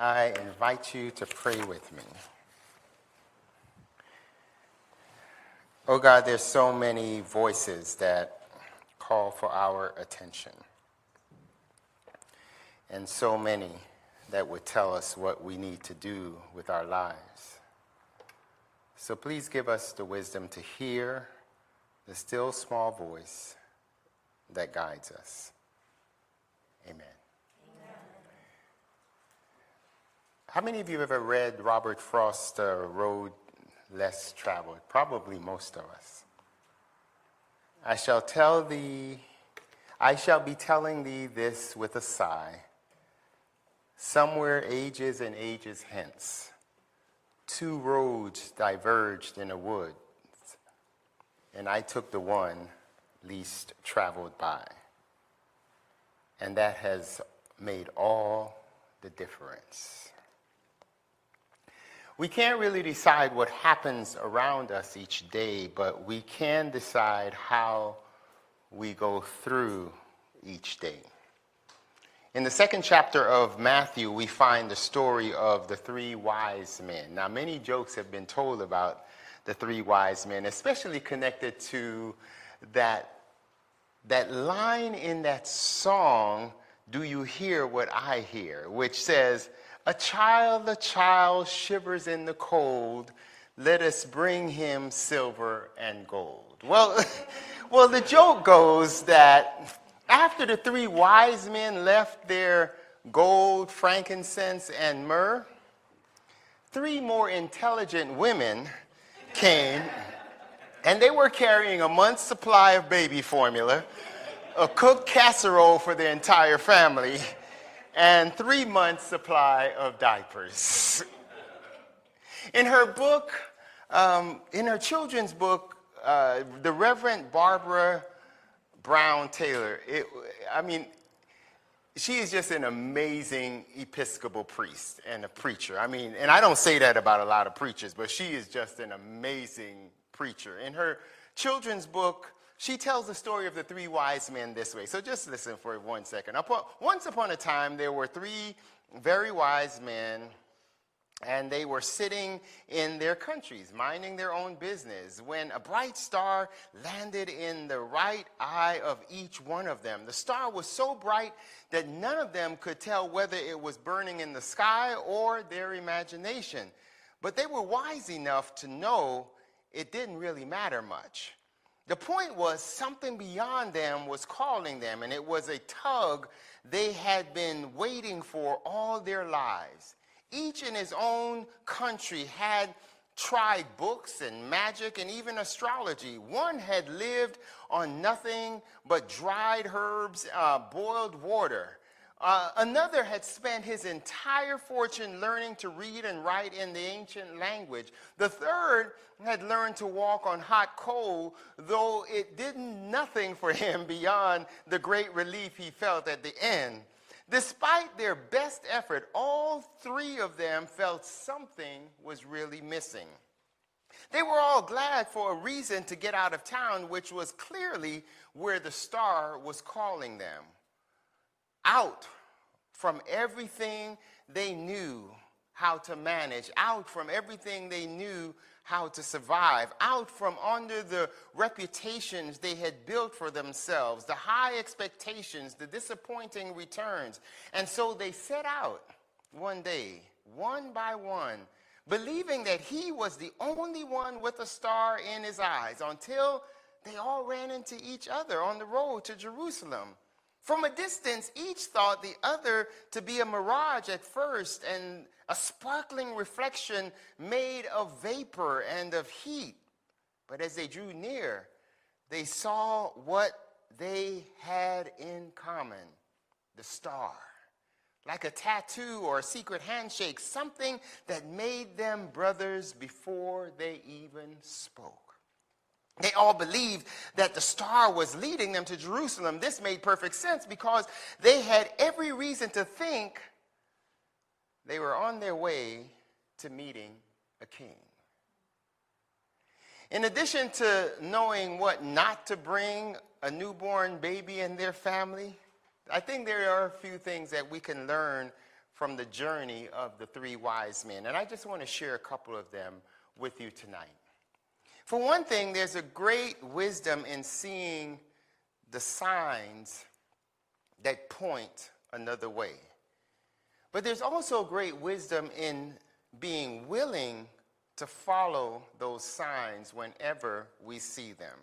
I invite you to pray with me. Oh God, there's so many voices that call for our attention, and so many that would tell us what we need to do with our lives. So please give us the wisdom to hear the still small voice that guides us. Amen. How many of you have ever read Robert Frost's uh, Road Less Traveled? Probably most of us. I shall tell thee, I shall be telling thee this with a sigh. Somewhere ages and ages hence, two roads diverged in a wood, and I took the one least traveled by. And that has made all the difference. We can't really decide what happens around us each day, but we can decide how we go through each day. In the second chapter of Matthew, we find the story of the three wise men. Now, many jokes have been told about the three wise men, especially connected to that, that line in that song, Do You Hear What I Hear? which says, a child, a child shivers in the cold. Let us bring him silver and gold. Well, well, the joke goes that after the three wise men left their gold, frankincense, and myrrh, three more intelligent women came, and they were carrying a month's supply of baby formula, a cooked casserole for the entire family, and three months' supply of diapers. In her book, um, in her children's book, uh, the Reverend Barbara Brown Taylor, it, I mean, she is just an amazing Episcopal priest and a preacher. I mean, and I don't say that about a lot of preachers, but she is just an amazing preacher. In her children's book, she tells the story of the three wise men this way. So just listen for one second. Once upon a time, there were three very wise men, and they were sitting in their countries, minding their own business, when a bright star landed in the right eye of each one of them. The star was so bright that none of them could tell whether it was burning in the sky or their imagination. But they were wise enough to know it didn't really matter much. The point was something beyond them was calling them, and it was a tug they had been waiting for all their lives. Each in his own country had tried books and magic and even astrology. One had lived on nothing but dried herbs, uh, boiled water. Uh, another had spent his entire fortune learning to read and write in the ancient language. The third had learned to walk on hot coal, though it did nothing for him beyond the great relief he felt at the end. Despite their best effort, all three of them felt something was really missing. They were all glad for a reason to get out of town, which was clearly where the star was calling them out from everything they knew how to manage, out from everything they knew how to survive, out from under the reputations they had built for themselves, the high expectations, the disappointing returns. And so they set out one day, one by one, believing that he was the only one with a star in his eyes until they all ran into each other on the road to Jerusalem. From a distance, each thought the other to be a mirage at first and a sparkling reflection made of vapor and of heat. But as they drew near, they saw what they had in common the star. Like a tattoo or a secret handshake, something that made them brothers before they even spoke. They all believed that the star was leading them to Jerusalem. This made perfect sense because they had every reason to think they were on their way to meeting a king. In addition to knowing what not to bring a newborn baby and their family, I think there are a few things that we can learn from the journey of the three wise men. And I just want to share a couple of them with you tonight. For one thing, there's a great wisdom in seeing the signs that point another way. But there's also great wisdom in being willing to follow those signs whenever we see them.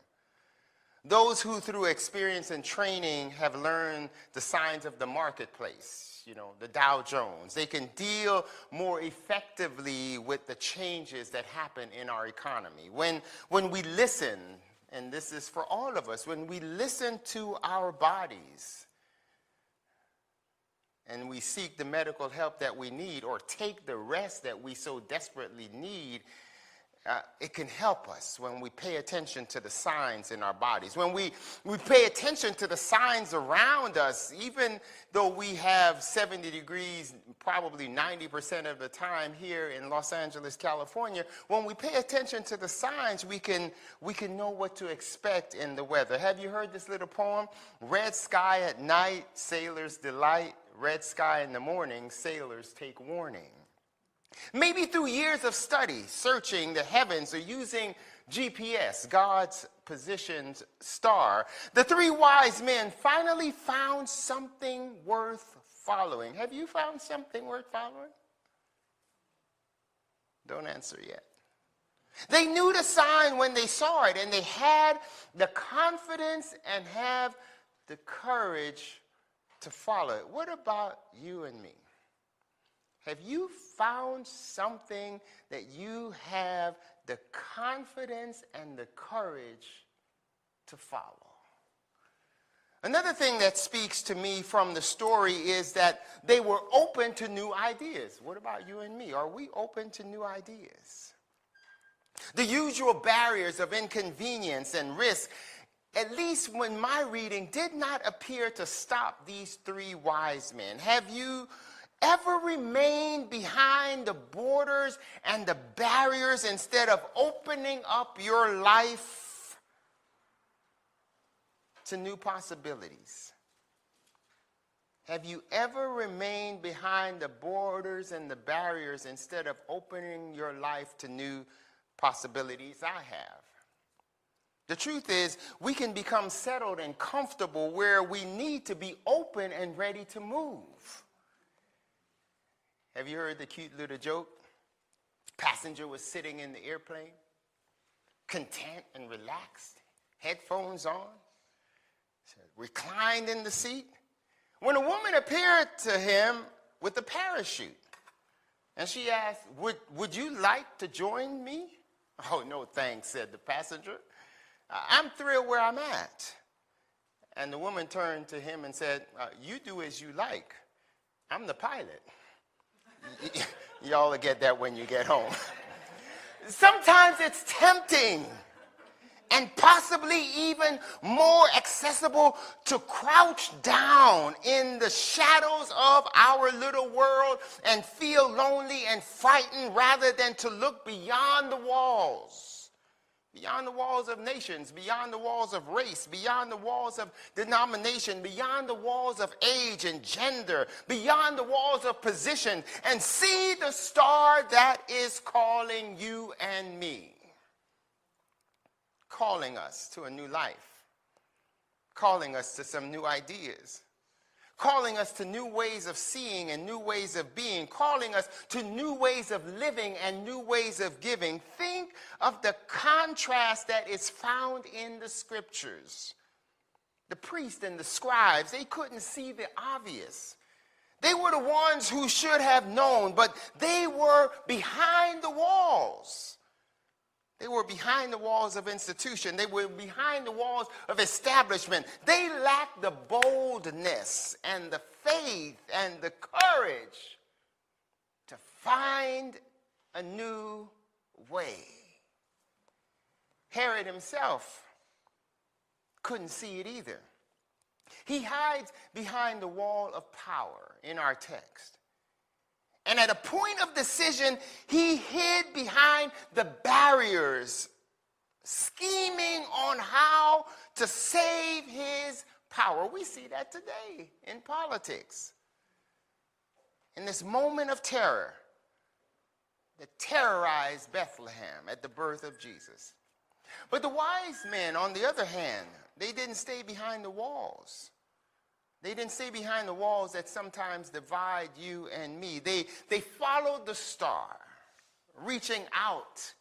Those who, through experience and training, have learned the signs of the marketplace, you know, the Dow Jones, they can deal more effectively with the changes that happen in our economy. When, when we listen, and this is for all of us, when we listen to our bodies, and we seek the medical help that we need or take the rest that we so desperately need, uh, it can help us when we pay attention to the signs in our bodies. When we, we pay attention to the signs around us, even though we have 70 degrees probably 90% of the time here in Los Angeles, California, when we pay attention to the signs, we can, we can know what to expect in the weather. Have you heard this little poem? Red sky at night, sailors delight. Red sky in the morning, sailors take warning. Maybe through years of study, searching the heavens, or using GPS, God's positioned star, the three wise men finally found something worth following. Have you found something worth following? Don't answer yet. They knew the sign when they saw it, and they had the confidence and have the courage to follow it. What about you and me? Have you found something that you have the confidence and the courage to follow? Another thing that speaks to me from the story is that they were open to new ideas. What about you and me? Are we open to new ideas? The usual barriers of inconvenience and risk, at least when my reading, did not appear to stop these three wise men. Have you ever remain behind the borders and the barriers instead of opening up your life to new possibilities? Have you ever remained behind the borders and the barriers instead of opening your life to new possibilities? I have. The truth is, we can become settled and comfortable where we need to be open and ready to move. Have you heard the cute little joke? Passenger was sitting in the airplane, content and relaxed, headphones on, reclined in the seat, when a woman appeared to him with a parachute. And she asked, would, would you like to join me? Oh, no, thanks, said the passenger. I'm thrilled where I'm at. And the woman turned to him and said, uh, You do as you like. I'm the pilot. Y'all will get that when you get home. Sometimes it's tempting and possibly even more accessible to crouch down in the shadows of our little world and feel lonely and frightened rather than to look beyond the walls beyond the walls of nations, beyond the walls of race, beyond the walls of denomination, beyond the walls of age and gender, beyond the walls of position, and see the star that is calling you and me, calling us to a new life, calling us to some new ideas calling us to new ways of seeing and new ways of being, calling us to new ways of living and new ways of giving. Think of the contrast that is found in the scriptures. The priests and the scribes, they couldn't see the obvious. They were the ones who should have known, but they were behind the walls. They were behind the walls of institution. They were behind the walls of establishment. They lacked the boldness and the faith and the courage to find a new way. Herod himself couldn't see it either. He hides behind the wall of power in our text. And at a point of decision, he hid behind the barriers, scheming on how to save his power. We see that today in politics. in this moment of terror that terrorized Bethlehem at the birth of Jesus. But the wise men, on the other hand, they didn't stay behind the walls. They didn't stay behind the walls that sometimes divide you and me. They, they followed the star, reaching out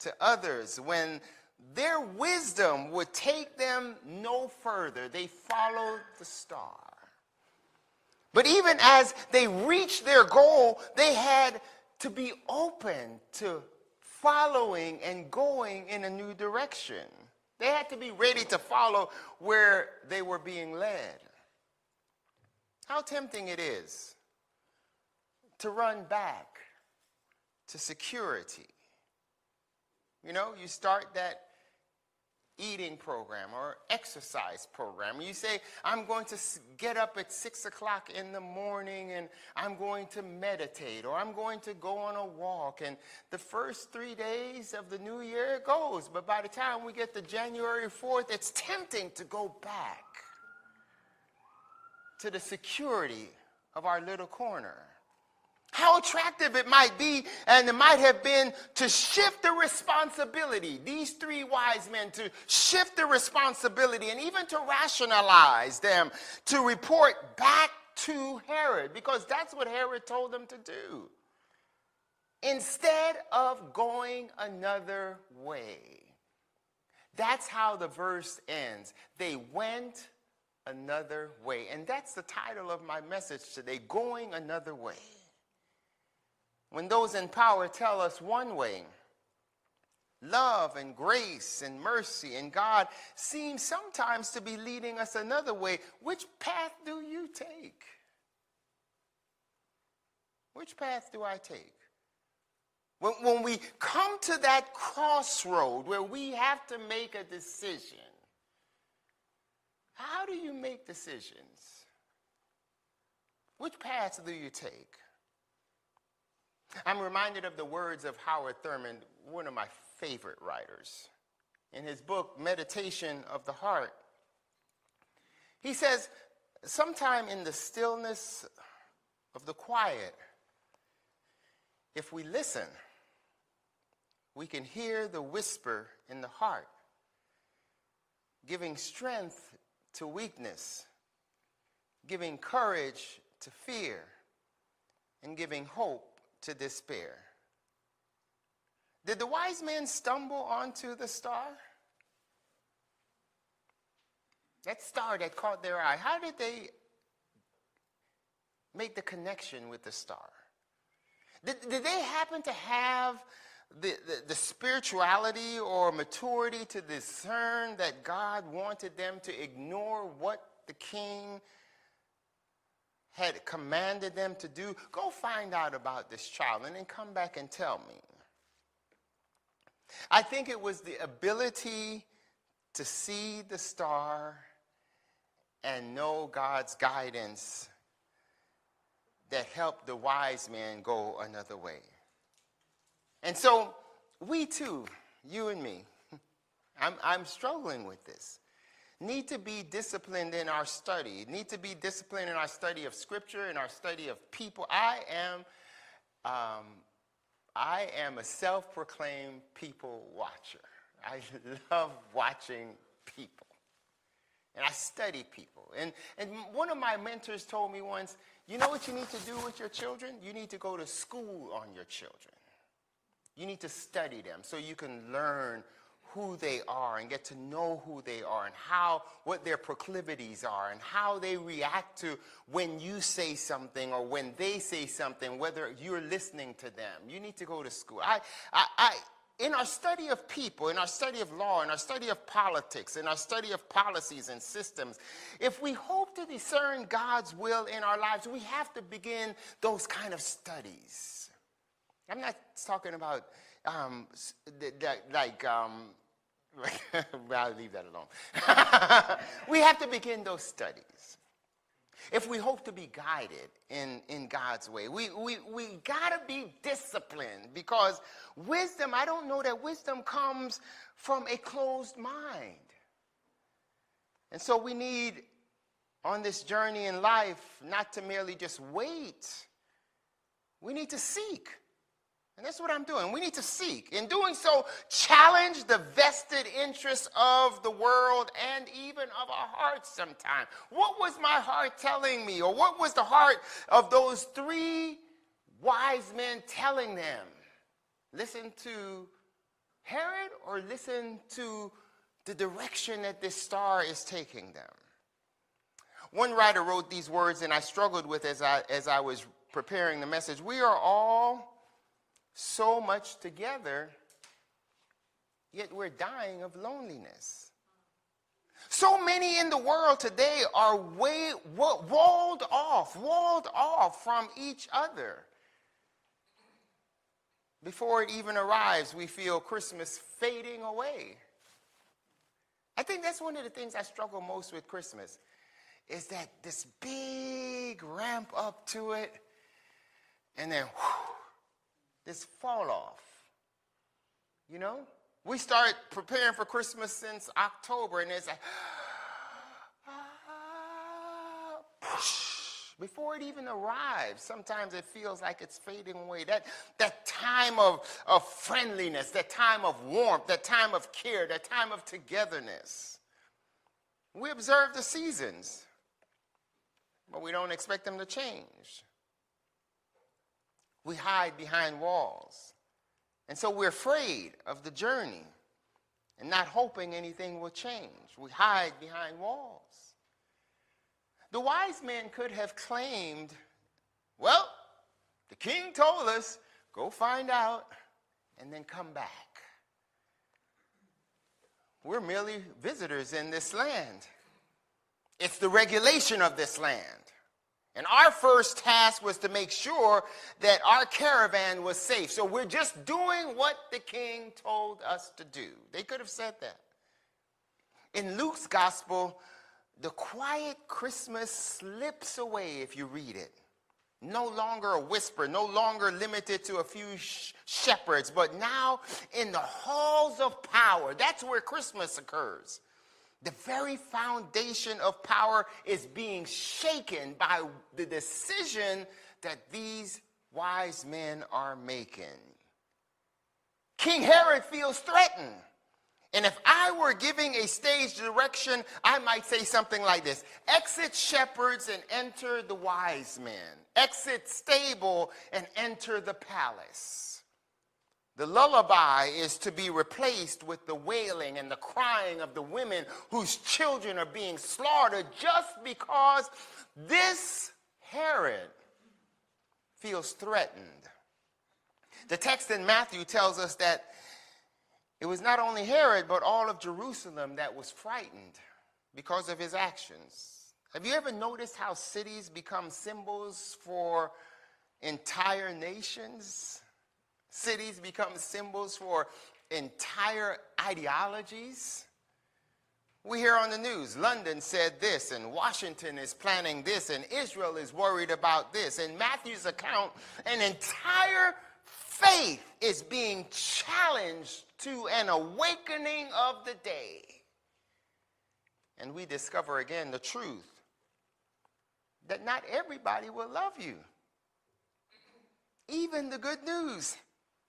to others when their wisdom would take them no further. They followed the star. But even as they reached their goal, they had to be open to following and going in a new direction. They had to be ready to follow where they were being led. How tempting it is to run back to security. You know, you start that eating program or exercise program. You say, I'm going to get up at six o'clock in the morning and I'm going to meditate or I'm going to go on a walk. And the first three days of the new year goes. But by the time we get to January 4th, it's tempting to go back to the security of our little corner. How attractive it might be, and it might have been to shift the responsibility, these three wise men, to shift the responsibility and even to rationalize them, to report back to Herod, because that's what Herod told them to do. Instead of going another way. That's how the verse ends. They went another way. And that's the title of my message today Going Another Way. When those in power tell us one way, love and grace and mercy and God seem sometimes to be leading us another way, which path do you take? Which path do I take? When, when we come to that crossroad where we have to make a decision, how do you make decisions? Which path do you take? I'm reminded of the words of Howard Thurman, one of my favorite writers. In his book, Meditation of the Heart, he says, Sometime in the stillness of the quiet, if we listen, we can hear the whisper in the heart, giving strength to weakness, giving courage to fear, and giving hope to despair. Did the wise men stumble onto the star? That star that caught their eye, how did they make the connection with the star? Did, did they happen to have the, the, the, spirituality or maturity to discern that God wanted them to ignore what the king had commanded them to do, go find out about this child and then come back and tell me. I think it was the ability to see the star and know God's guidance that helped the wise man go another way. And so we too, you and me, I'm, I'm struggling with this. Need to be disciplined in our study, need to be disciplined in our study of scripture, in our study of people. I am, um, I am a self proclaimed people watcher. I love watching people. And I study people. And, and one of my mentors told me once, you know what you need to do with your children? You need to go to school on your children. You need to study them so you can learn who they are and get to know who they are and how what their proclivities are and how they react to when you say something or when they say something whether you're listening to them you need to go to school i i, I in our study of people, in our study of law, in our study of politics, in our study of policies and systems, if we hope to discern God's will in our lives, we have to begin those kind of studies. I'm not talking about um, like, um, I'll leave that alone. we have to begin those studies. If we hope to be guided in, in God's way, we, we, we got to be disciplined because wisdom, I don't know that wisdom comes from a closed mind. And so we need on this journey in life not to merely just wait We need to seek. And that's what I'm doing. We need to seek. In doing so, challenge the vested interests of the world and even of our hearts sometimes. What was my heart telling me? Or what was the heart of those three wise men telling them? Listen to Herod or listen to the direction that this star is taking them? One writer wrote these words, and I struggled with as I, as I was preparing the message. We are all so much together, yet we're dying of loneliness. So many in the world today are way, walled off, walled off from each other. Before it even arrives, we feel Christmas fading away. I think that's one of the things I struggle most with Christmas is that this big ramp up to it and then whew, this fall off. You know? We start preparing for Christmas since October, and it's like, before it even arrives, sometimes it feels like it's fading away. That, that time of, of friendliness, that time of warmth, that time of care, that time of togetherness. We observe the seasons, but we don't expect them to change we hide behind walls. And so we're afraid of the journey and not hoping anything will change. We hide behind walls. The wise men could have claimed, well, the king told us, go find out and then come back. We're merely visitors in this land. It's the regulation of this land. And our first task was to make sure that our caravan was safe. So we're just doing what the king told us to do. They could have said that. In Luke's gospel, the quiet Christmas slips away if you read it. No longer a whisper, no longer limited to a few sh- shepherds, but now in the halls of power. That's where Christmas occurs. The very foundation of power is being shaken by the decision that these wise men are making. King Herod feels threatened. And if I were giving a stage direction, I might say something like this Exit shepherds and enter the wise men, exit stable and enter the palace. The lullaby is to be replaced with the wailing and the crying of the women whose children are being slaughtered just because this Herod feels threatened. The text in Matthew tells us that it was not only Herod, but all of Jerusalem that was frightened because of his actions. Have you ever noticed how cities become symbols for entire nations? Cities become symbols for entire ideologies. We hear on the news, London said this, and Washington is planning this, and Israel is worried about this. In Matthew's account, an entire faith is being challenged to an awakening of the day. And we discover again the truth that not everybody will love you. Even the good news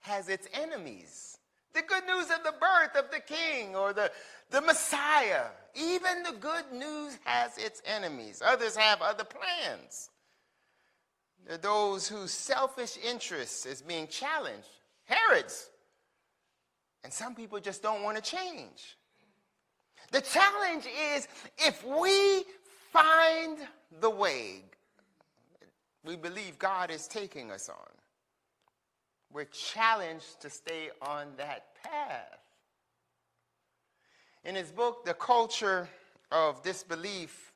has its enemies. The good news of the birth of the king or the, the Messiah, even the good news has its enemies. Others have other plans. Those whose selfish interests is being challenged. Herod's. And some people just don't want to change. The challenge is if we find the way we believe God is taking us on, we're challenged to stay on that path. In his book, The Culture of Disbelief,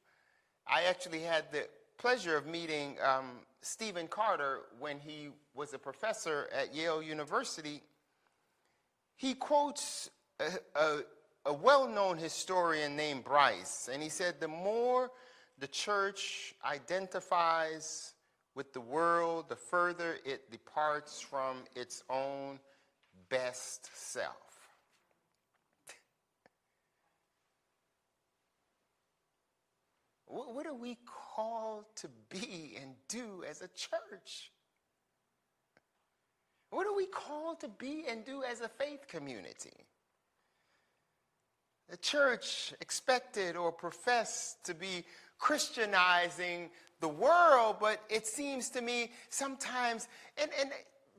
I actually had the pleasure of meeting um, Stephen Carter when he was a professor at Yale University. He quotes a, a, a well known historian named Bryce, and he said, The more the church identifies with the world, the further it departs from its own best self. what are we called to be and do as a church? What are we called to be and do as a faith community? The church expected or professed to be Christianizing the world, but it seems to me sometimes, and, and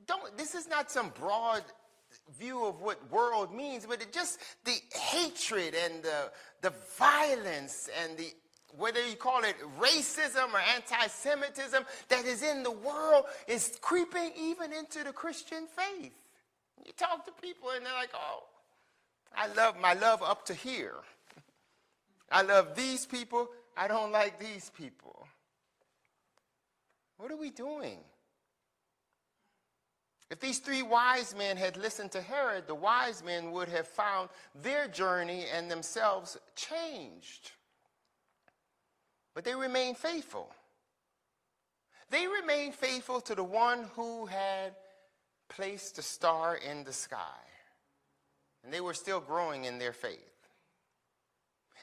don't, this is not some broad view of what world means, but it just the hatred and the, the violence and the whether you call it racism or anti-Semitism that is in the world is creeping even into the Christian faith. You talk to people and they're like, oh, I love my love up to here. I love these people. I don't like these people. What are we doing? If these three wise men had listened to Herod, the wise men would have found their journey and themselves changed. But they remained faithful. They remained faithful to the one who had placed the star in the sky. And they were still growing in their faith.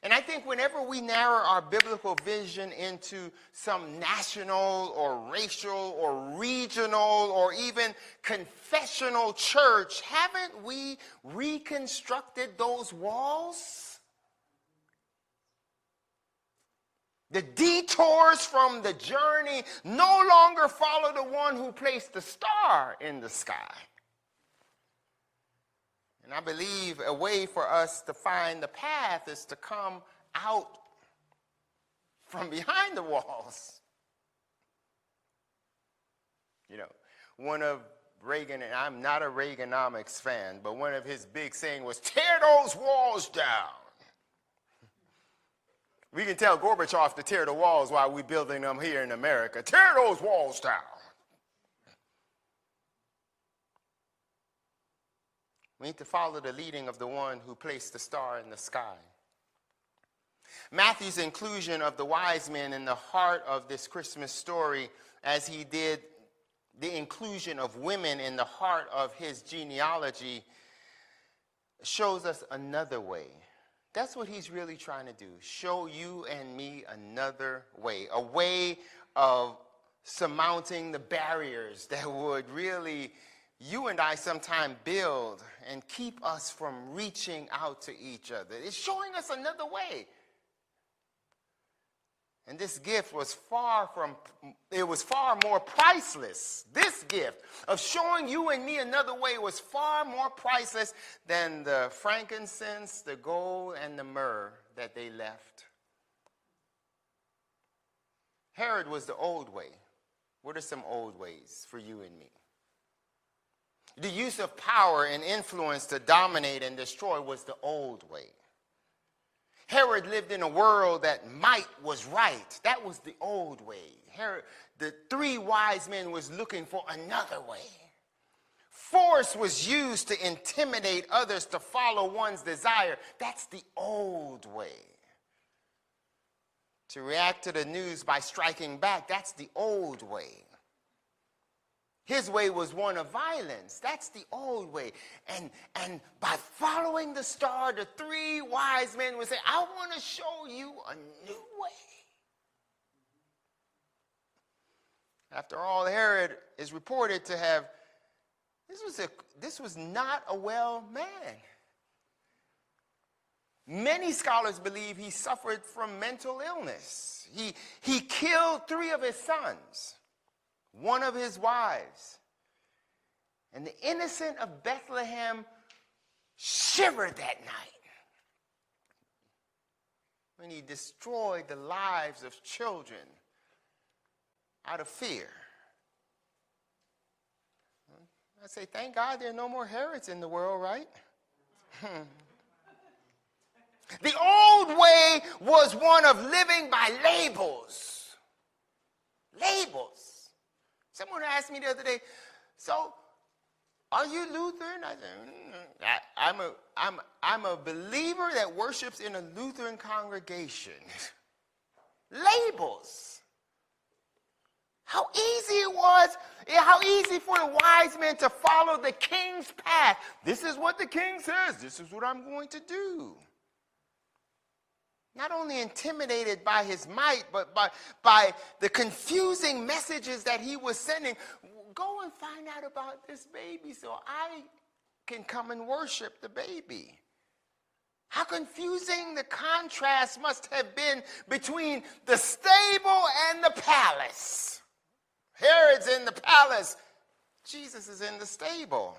And I think whenever we narrow our biblical vision into some national or racial or regional or even confessional church, haven't we reconstructed those walls? The detours from the journey no longer follow the one who placed the star in the sky. And I believe a way for us to find the path is to come out from behind the walls. You know, one of Reagan, and I'm not a Reaganomics fan, but one of his big saying was, tear those walls down. We can tell Gorbachev to tear the walls while we're building them here in America. Tear those walls down. We need to follow the leading of the one who placed the star in the sky. Matthew's inclusion of the wise men in the heart of this Christmas story, as he did the inclusion of women in the heart of his genealogy, shows us another way. That's what he's really trying to do show you and me another way, a way of surmounting the barriers that would really you and I sometimes build and keep us from reaching out to each other. It's showing us another way. And this gift was far from, it was far more priceless. This gift of showing you and me another way was far more priceless than the frankincense, the gold, and the myrrh that they left. Herod was the old way. What are some old ways for you and me? The use of power and influence to dominate and destroy was the old way. Herod lived in a world that might was right. That was the old way. Herod, the three wise men was looking for another way. Force was used to intimidate others to follow one's desire. That's the old way. To react to the news by striking back, that's the old way. His way was one of violence. That's the old way. And, and by following the star, the three wise men would say, I want to show you a new way. After all, Herod is reported to have, this was, a, this was not a well man. Many scholars believe he suffered from mental illness. He, he killed three of his sons one of his wives. And the innocent of Bethlehem shivered that night when he destroyed the lives of children out of fear. I say, thank God there are no more Herods in the world, right? the old way was one of living by labels. Labels. Someone asked me the other day, so are you Lutheran? I said, I, am a, I'm, I'm a believer that worships in a Lutheran congregation. Labels. How easy it was, how easy for the wise men to follow the king's path. This is what the king says, this is what I'm going to do. Not only intimidated by his might, but by, by the confusing messages that he was sending. Go and find out about this baby so I can come and worship the baby. How confusing the contrast must have been between the stable and the palace. Herod's in the palace, Jesus is in the stable.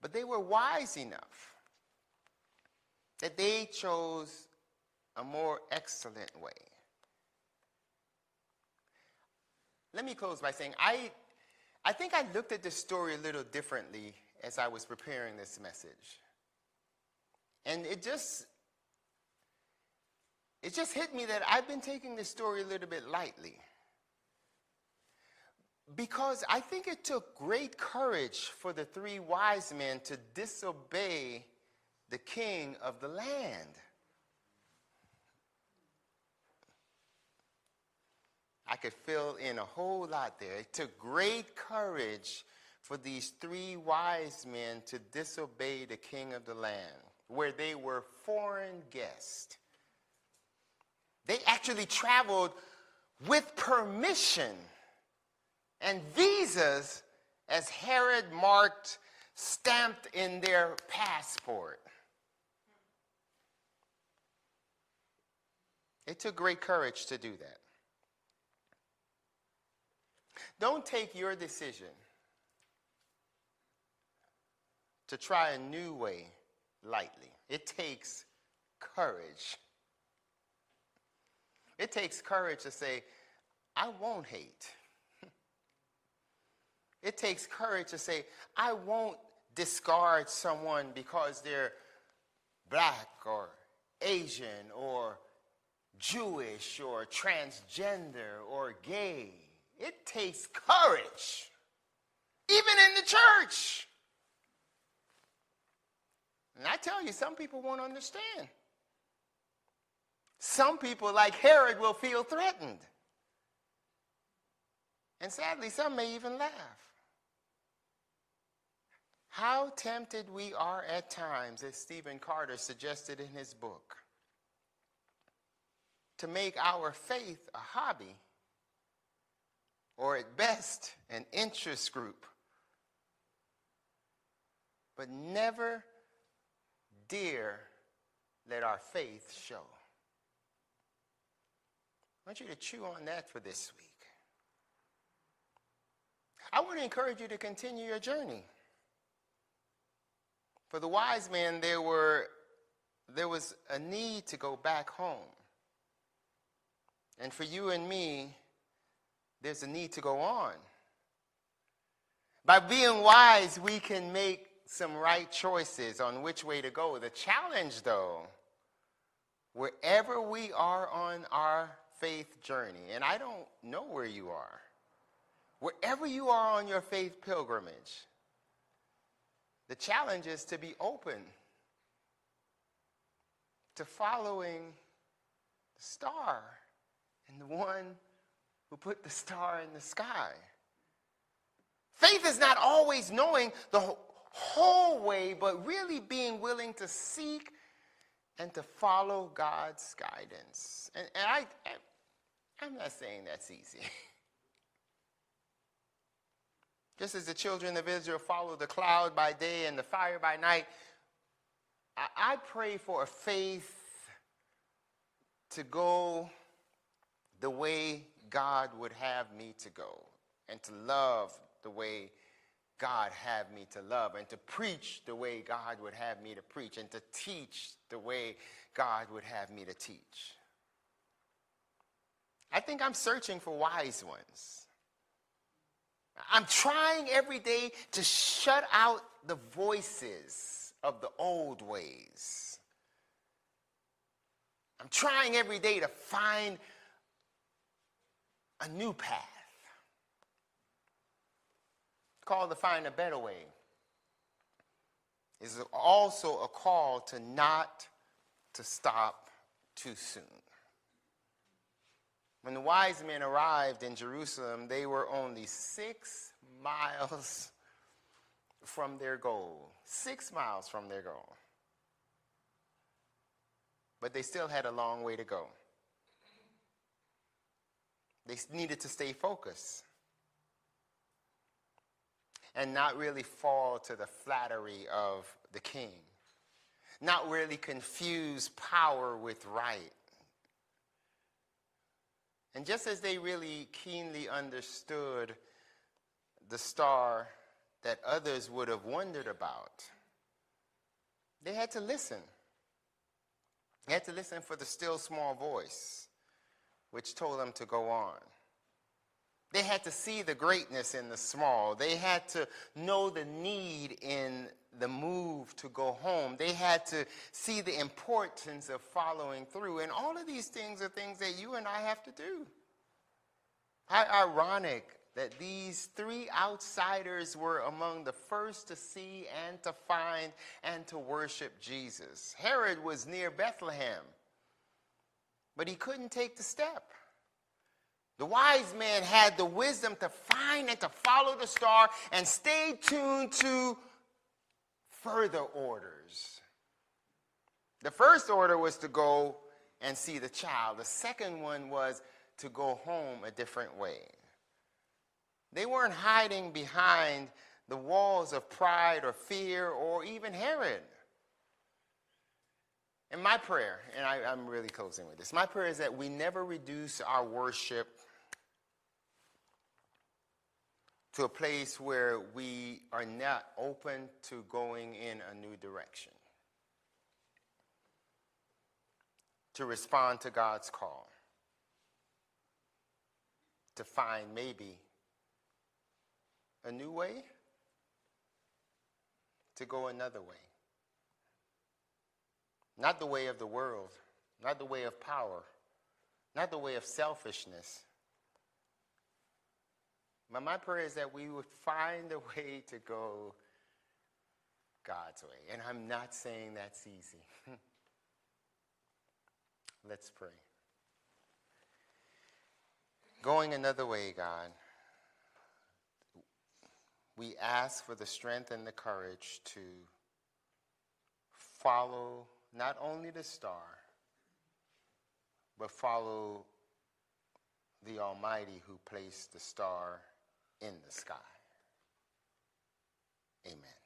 But they were wise enough that they chose a more excellent way. Let me close by saying I, I think I looked at this story a little differently as I was preparing this message. And it just it just hit me that I've been taking this story a little bit lightly. Because I think it took great courage for the three wise men to disobey the king of the land. I could fill in a whole lot there. It took great courage for these three wise men to disobey the king of the land, where they were foreign guests. They actually traveled with permission and visas as Herod marked, stamped in their passport. It took great courage to do that. Don't take your decision to try a new way lightly. It takes courage. It takes courage to say, I won't hate. It takes courage to say, I won't discard someone because they're black or Asian or Jewish or transgender or gay. It takes courage, even in the church. And I tell you, some people won't understand. Some people, like Herod, will feel threatened. And sadly, some may even laugh. How tempted we are at times, as Stephen Carter suggested in his book, to make our faith a hobby or at best an interest group, but never dare let our faith show. I want you to chew on that for this week. I want to encourage you to continue your journey. For the wise men, there, were, there was a need to go back home. And for you and me, there's a need to go on. By being wise, we can make some right choices on which way to go. The challenge, though, wherever we are on our faith journey, and I don't know where you are, wherever you are on your faith pilgrimage, the challenge is to be open to following the star and the one who put the star in the sky. Faith is not always knowing the whole way, but really being willing to seek and to follow God's guidance. And, and I, I'm not saying that's easy. Just as the children of Israel followed the cloud by day and the fire by night, I, I pray for a faith to go the way God would have me to go and to love the way God had me to love and to preach the way God would have me to preach and to teach the way God would have me to teach. I think I'm searching for wise ones. I'm trying every day to shut out the voices of the old ways. I'm trying every day to find a new path. Called to find a better way is also a call to not to stop too soon. When the wise men arrived in Jerusalem, they were only six miles from their goal. Six miles from their goal. but they still had a long way to go. They needed to stay focused and not really fall to the flattery of the king, not really confuse power with right. And just as they really keenly understood the star that others would have wondered about, they had to listen. They had to listen for the still small voice, which told them to go on. They had to see the greatness in the small. They had to know the need in the move to go home. They had to see the importance of following through. And all of these things are things that you and I have to do. How ironic that these three outsiders were among the first to see and to find and to worship Jesus. Herod was near Bethlehem, but he couldn't take the step. The wise man had the wisdom to find and to follow the star and stay tuned to further orders. The first order was to go and see the child, the second one was to go home a different way. They weren't hiding behind the walls of pride or fear or even Herod. And my prayer, and I, am really closing with this, my prayer is that we never reduce our worship to a place where we are not open to going in a new direction, to respond to God's call, to find maybe a new way, to go another way. Not the way of the world, not the way of power, not the way of selfishness but my prayer is that we would find a way to go God's way. And I'm not saying that's easy. Let's pray. Going another way, God, we ask for the strength and the courage to follow not only the star, but follow the Almighty who placed the star in the sky. Amen.